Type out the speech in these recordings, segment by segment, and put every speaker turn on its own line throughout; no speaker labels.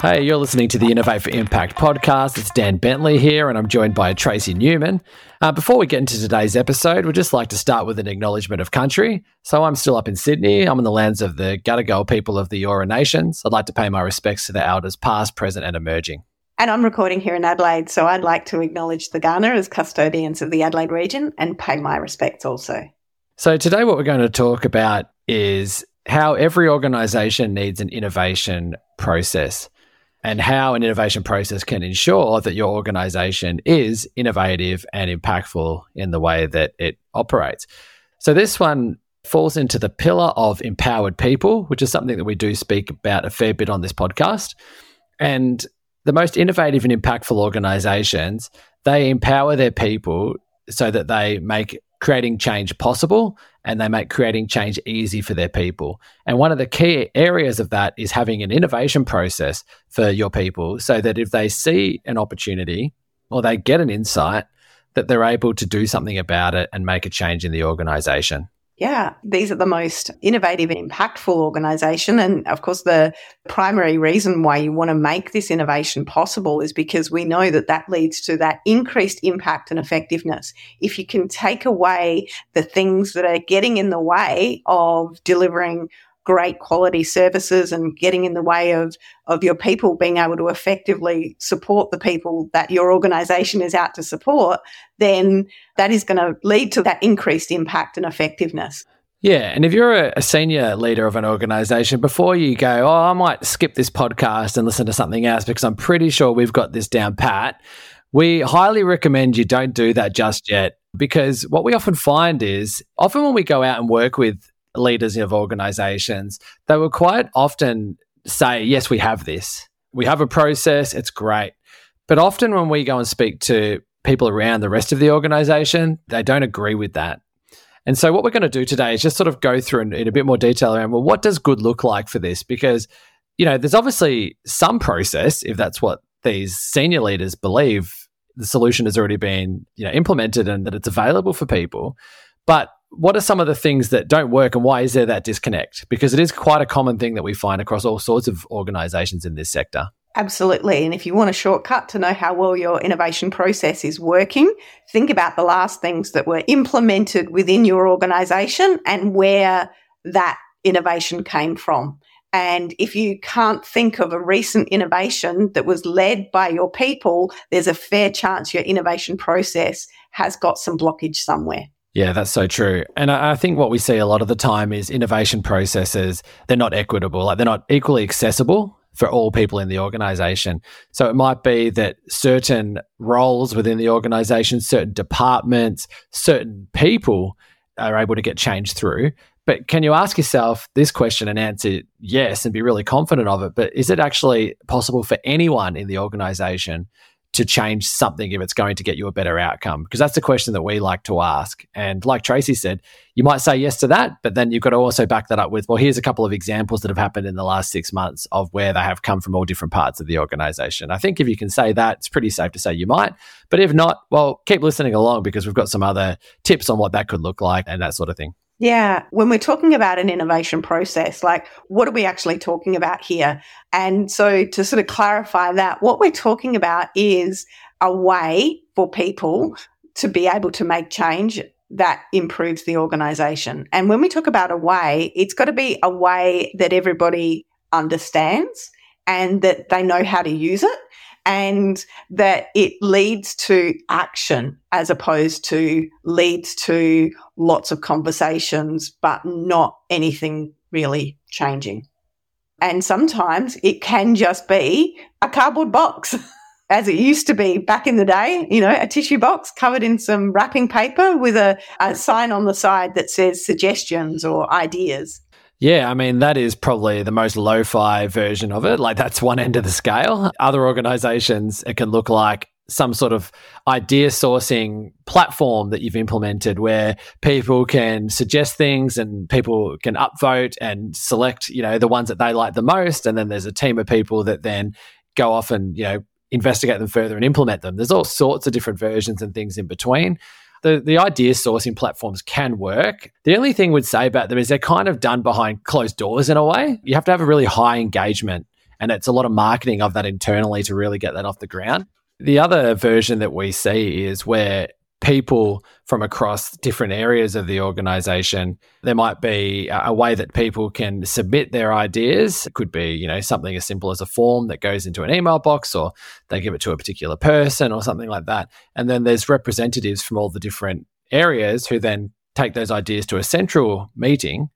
Hey, you're listening to the Innovate for Impact podcast. It's Dan Bentley here, and I'm joined by Tracey Newman. Uh, before we get into today's episode, we'd just like to start with an acknowledgement of country. So I'm still up in Sydney. I'm in the lands of the Gadigal people of the Eora Nations. I'd like to pay my respects to the elders past, present, and emerging.
And I'm recording here in Adelaide, so I'd like to acknowledge the Kaurna as custodians of the Adelaide region and pay my respects also.
So today, what we're going to talk about is how every organisation needs an innovation process and how an innovation process can ensure that your organization is innovative and impactful in the way that it operates. So, this one falls into the pillar of empowered people, which is something that we do speak about a fair bit on this podcast. And the most innovative and impactful organizations, they empower their people so that they make creating change possible and they make creating change easy for their people. And one of the key areas of that is having an innovation process for your people so that if they see an opportunity or they get an insight, that they're able to do something about it and make a change in the organization.
Yeah, these are the most innovative and impactful organization. And of course, the primary reason why you want to make this innovation possible is because we know that that leads to that increased impact and effectiveness. If you can take away the things that are getting in the way of delivering great quality services and getting in the way of, of your people being able to effectively support the people that your organization is out to support, then that is going to lead to that increased impact and effectiveness.
Yeah. And if you're a, senior leader of an organization, before you go, oh, I might skip this podcast and listen to something else because I'm pretty sure we've got this down pat, we highly recommend you don't do that just yet because what we often find is often when we go out and work with leaders of organizations, they will quite often say, Yes, we have this. We have a process. It's great. But often when we go and speak to people around the rest of the organization, they don't agree with that. And so, what we're going to do today is just sort of go through in, a bit more detail around well, what does good look like for this? Because, you know, there's obviously some process, if that's what these senior leaders believe the solution has already been, you know, implemented and that it's available for people. But what are some of the things that don't work and why is there that disconnect? Because it is quite a common thing that we find across all sorts of organizations in this sector.
Absolutely. And if you want a shortcut to know how well your innovation process is working, think about the last things that were implemented within your organization and where that innovation came from. And if you can't think of a recent innovation that was led by your people, there's a fair chance your innovation process has got some blockage somewhere.
Yeah, that's so true. And I think what we see a lot of the time is innovation processes, they're not equitable, like they're not equally accessible for all people in the organization. So it might be that certain roles within the organization, certain departments, certain people are able to get changed through. But can you ask yourself this question and answer yes and be really confident of it? But is it actually possible for anyone in the organization to change something if it's going to get you a better outcome? Because that's the question that we like to ask. And like Tracey said, you might say yes to that, but then you've got to also back that up with, well, here's a couple of examples that have happened in the last six months of where they have come from all different parts of the organization. I think if you can say that, it's pretty safe to say you might. But if not, well, keep listening along because we've got some other tips on what that could look like and that sort of thing.
Yeah. When we're talking about an innovation process, like what are we actually talking about here? And so to sort of clarify that, what we're talking about is a way for people to be able to make change that improves the organization. And when we talk about a way, it's got to be a way that everybody understands and that they know how to use it and that it leads to action as opposed to leads to lots of conversations, but not anything really changing. And sometimes it can just be a cardboard box. as it used to be back in the day, you know, a tissue box covered in some wrapping paper with a, a sign on the side that says suggestions or ideas.
Yeah, I mean, that is probably the most lo fi version of it. Like, that's one end of the scale. Other organizations, it can look like some sort of idea sourcing platform that you've implemented where people can suggest things and people can upvote and select, you know, the ones that they like the most. And then there's a team of people that then go off and, you know, investigate them further and implement them. There's all sorts of different versions and things in between. The, the idea sourcing platforms can work. The only thing we'd say about them is they're kind of done behind closed doors in a way. You have to have a really high engagement and it's a lot of marketing of that internally to really get that off the ground. The other version that we see is where people from across different areas of the organization. There might be a way that people can submit their ideas. It could be you know something as simple as a form that goes into an email box or they give it to a particular person or something like that. And then there's representatives from all the different areas who then take those ideas to a central meeting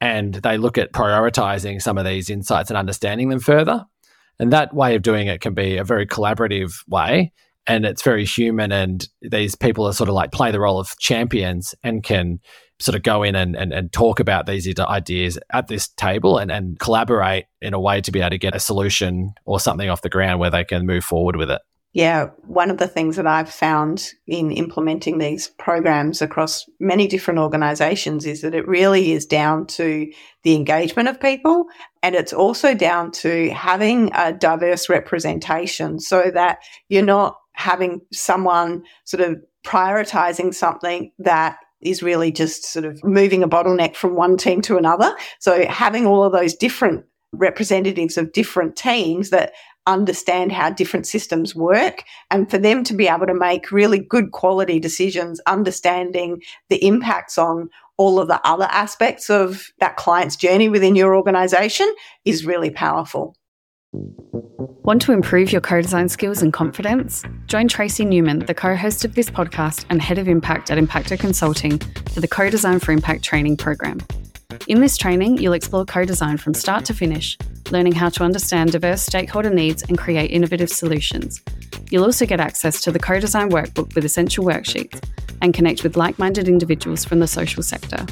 and they look at prioritizing some of these insights and understanding them further. And that way of doing it can be a very collaborative way and it's very human. And these people are sort of like play the role of champions and can sort of go in and, and, and talk about these ideas at this table and, and collaborate in a way to be able to get a solution or something off the ground where they can move forward with it.
Yeah, one of the things that I've found in implementing these programs across many different organizations is that it really is down to the engagement of people and it's also down to having a diverse representation so that you're not having someone sort of prioritizing something that is really just sort of moving a bottleneck from one team to another. So having all of those different representatives of different teams that understand how different systems work and for them to be able to make really good quality decisions, understanding the impacts on all of the other aspects of that client's journey within your organization is really powerful.
Want to improve your co design skills and confidence? Join Tracey Newman, the co host of this podcast and head of impact at Impacto Consulting, for the Co Design for Impact training program. In this training, you'll explore co design from start to finish, learning how to understand diverse stakeholder needs and create innovative solutions. You'll also get access to the co design workbook with essential worksheets and connect with like minded individuals from the social sector.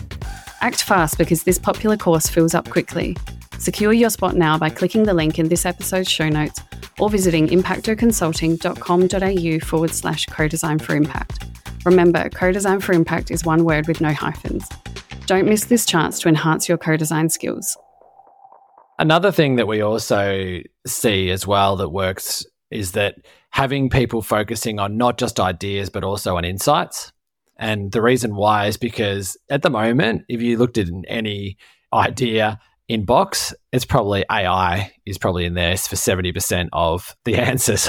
Act fast because this popular course fills up quickly. Secure your spot now by clicking the link in this episode's show notes or visiting impactoconsulting.com.au forward slash co design for impact. Remember, co design for impact is one word with no hyphens. Don't miss this chance to enhance your co design skills.
Another thing that we also see as well that works is that having people focusing on not just ideas, but also on insights. And the reason why is because at the moment, if you looked at any idea inbox, it's probably AI is probably in there for 70% of the answers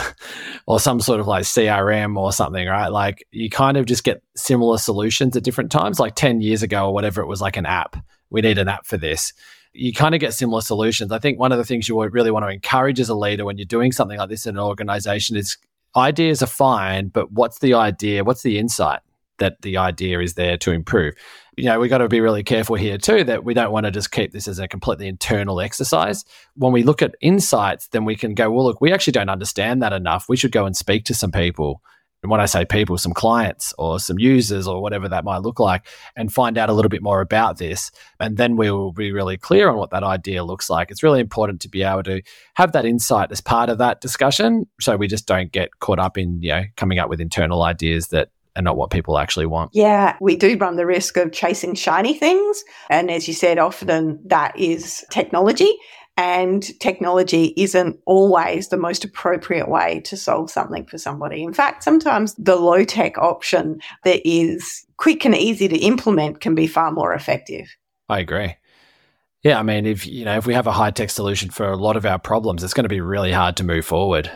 or some sort of like CRM or something, right? Like you kind of just get similar solutions at different times. Like 10 years ago or whatever, it was like an app. We need an app for this. You kind of get similar solutions. I think one of the things you really want to encourage as a leader when you're doing something like this in an organization is ideas are fine, but what's the idea? What's the insight? That the idea is there to improve. You know, we got to be really careful here too that we don't want to just keep this as a completely internal exercise. When we look at insights, then we can go, well, look, we actually don't understand that enough. We should go and speak to some people. And when I say people, some clients or some users or whatever that might look like, and find out a little bit more about this. And then we will be really clear on what that idea looks like. It's really important to be able to have that insight as part of that discussion. So we just don't get caught up in, you know, coming up with internal ideas that and not what people actually want.
Yeah, we do run the risk of chasing shiny things. And as you said, often that is technology. And technology isn't always the most appropriate way to solve something for somebody. In fact, sometimes the low tech option that is quick and easy to implement can be far more effective.
I agree. Yeah, I mean, if you know, if we have a high tech solution for a lot of our problems, it's going to be really hard to move forward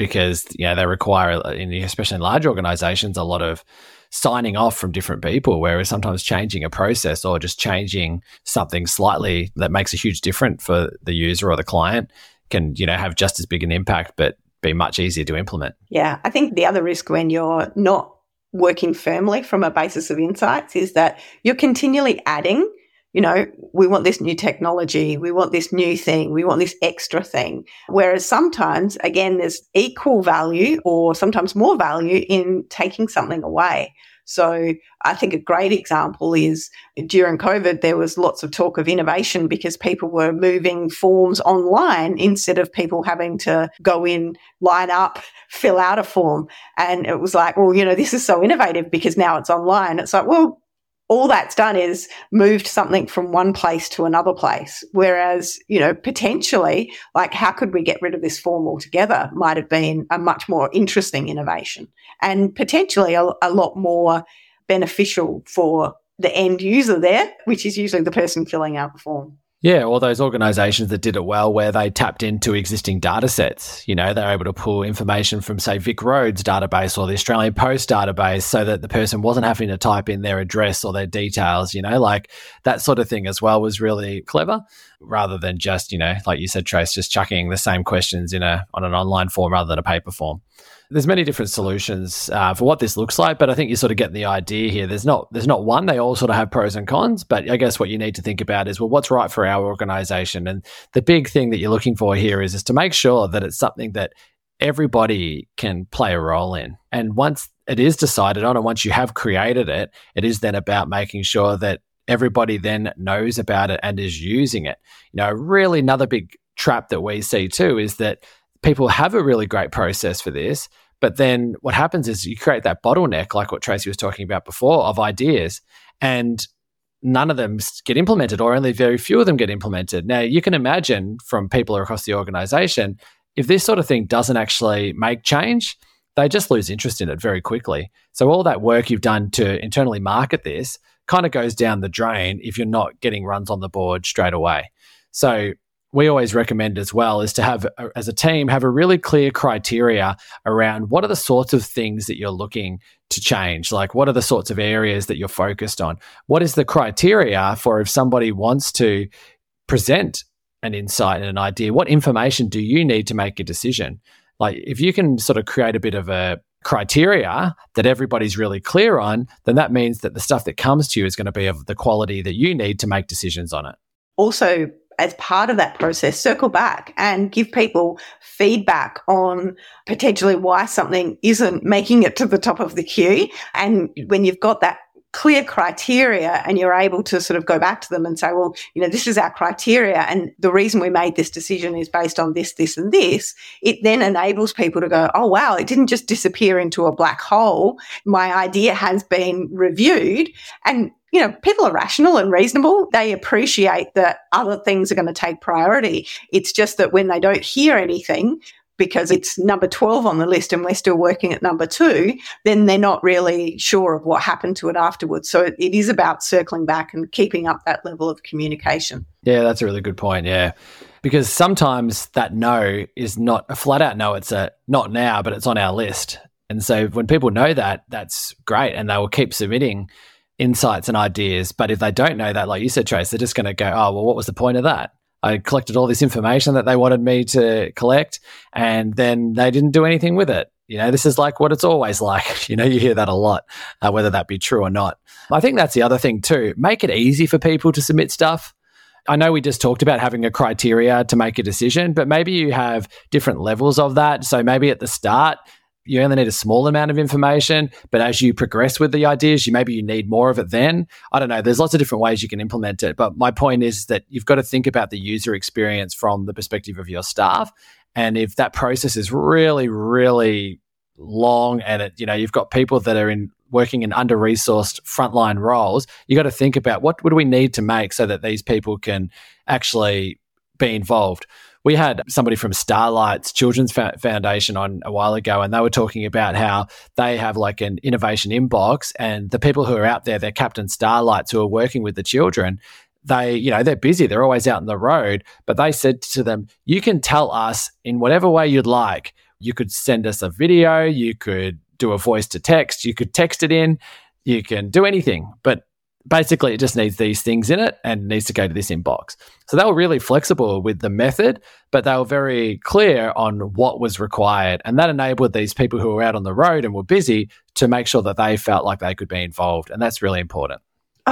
because know they require, uh, especially in large organizations, a lot of signing off from different people. Whereas sometimes changing a process or just changing something slightly that makes a huge difference for the user or the client can you know have just as big an impact, but be much easier to implement.
Yeah, I think the other risk when you're not working firmly from a basis of insights is that you're continually adding you know, we want this new technology, we want this new thing, we want this extra thing. Whereas sometimes, again, there's equal value or sometimes more value in taking something away. So I think a great example is during COVID, there was lots of talk of innovation because people were moving forms online instead of people having to go in, line up, fill out a form. And it was like, well, you know, this is so innovative because now it's online. It's like, well, all that's done is moved something from one place to another place. Whereas, you know, potentially, like, how could we get rid of this form altogether might have been a much more interesting innovation and potentially a, a lot more beneficial for the end user there, which is usually the person filling out the form.
Yeah, all those organizations that did it well, where they tapped into existing data sets. You know, they're able to pull information from, say, VicRoads database or the Australian Post database so that the person wasn't having to type in their address or their details, you know, like that sort of thing as well was really clever rather than just, you know, like you said, Trace, just chucking the same questions in a on an online form rather than a paper form there's many different solutions uh, for what this looks like, but I think you sort of get the idea here. There's not there's not one. They all sort of have pros and cons, but I guess what you need to think about is well, what's right for our organization? And the big thing that you're looking for here is is to make sure that it's something that everybody can play a role in. And once it is decided on, and once you have created it, it is then about making sure that everybody then knows about it and is using it. You know, really another big trap that we see too is that people have a really great process for this. But then what happens is you create that bottleneck, like what Tracey was talking about before, of ideas, and none of them get implemented, or only very few of them get implemented. Now, you can imagine from people across the organization, if this sort of thing doesn't actually make change, they just lose interest in it very quickly. So, all that work you've done to internally market this kind of goes down the drain if you're not getting runs on the board straight away. So, we always recommend as well is to have uh, as a team have a really clear criteria around what are the sorts of things that you're looking to change? Like what are the sorts of areas that you're focused on? What is the criteria for if somebody wants to present an insight and an idea what information do you need to make a decision? Like if you can sort of create a bit of a criteria that everybody's really clear on then that means that the stuff that comes to you is going to be of the quality that you need to make decisions on it.
Also as part of that process, circle back and give people feedback on potentially why something isn't making it to the top of the queue. And when you've got that clear criteria and you're able to sort of go back to them and say, well, you know, this is our criteria and the reason we made this decision is based on this, this and this, it then enables people to go, oh, wow, it didn't just disappear into a black hole. My idea has been reviewed and you know, people are rational and reasonable. They appreciate that other things are going to take priority. It's just that when they don't hear anything, because it's number 12 on the list and we're still working at number two, then they're not really sure of what happened to it afterwards. So it, it is about circling back and keeping up that level of communication.
Yeah, that's a really good point. Yeah. Because sometimes that no is not a flat out no, it's a not now, but it's on our list. And so when people know that, that's great and they will keep submitting insights and ideas. But if they don't know that, like you said, Trace, they're just going to go, oh, well, what was the point of that? I collected all this information that they wanted me to collect, and then they didn't do anything with it. You know, this is like what it's always like. You know, you hear that a lot, uh, whether that be true or not. I think that's the other thing too. Make it easy for people to submit stuff. I know we just talked about having a criteria to make a decision, but maybe you have different levels of that. So maybe at the start, you only need a small amount of information, but as you progress with the ideas, you maybe you need more of it then. I don't know. There's lots of different ways you can implement it. But my point is that you've got to think about the user experience from the perspective of your staff. And if that process is really, really long and it, you know, you've got people that are in working in under resourced frontline roles, you got to think about what, do we need to make so that these people can actually be involved we had somebody from Starlight's Children's Foundation on a while ago, and they were talking about how they have like an innovation inbox, and the people who are out there, they're Captain Starlights who are working with the children. They, you know, they're busy. They're always out on the road. But they said to them, "You can tell us in whatever way you'd like. You could send us a video. You could do a voice to text. You could text it in. You can do anything, but basically it just needs these things in it and needs to go to this inbox. So they were really flexible with the method, but they were very clear on what was required. And that enabled these people who were out on the road and were busy to make sure that they felt like they could be involved. And that's really important.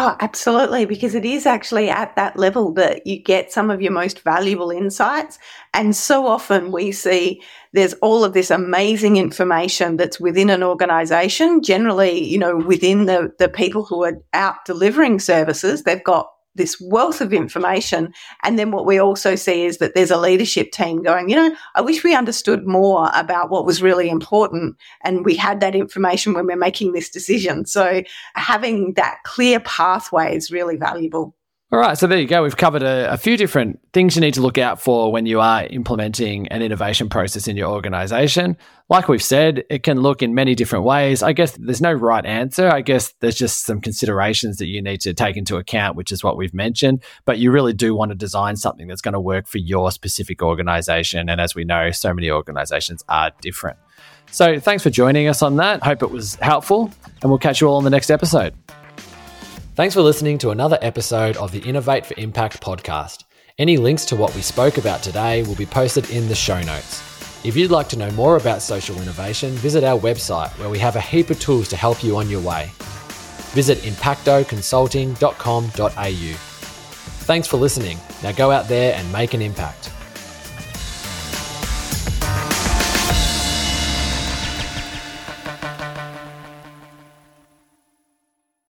Oh, absolutely. Because it is actually at that level that you get some of your most valuable insights. And so often we see there's all of this amazing information that's within an organization. Generally, you know, within the, the people who are out delivering services, they've got this wealth of information. And then what we also see is that there's a leadership team going, you know, I wish we understood more about what was really important and we had that information when we're making this decision. So having that clear pathway is really valuable.
All right, so there you go. We've covered a, a, few different things you need to look out for when you are implementing an innovation process in your organization. Like we've said, it can look in many different ways. I guess there's no right answer. I guess there's just some considerations that you need to take into account, which is what we've mentioned. But you really do want to design something that's going to work for your specific organization. And as we know, so many organizations are different. So thanks for joining us on that. Hope it was helpful, and we'll catch you all on the next episode. Thanks for listening to another episode of the Innovate for Impact podcast. Any links to what we spoke about today will be posted in the show notes. If you'd like to know more about social innovation, visit our website where we have a heap of tools to help you on your way. Visit impactoconsulting.com.au. Thanks for listening. Now go out there and make an impact.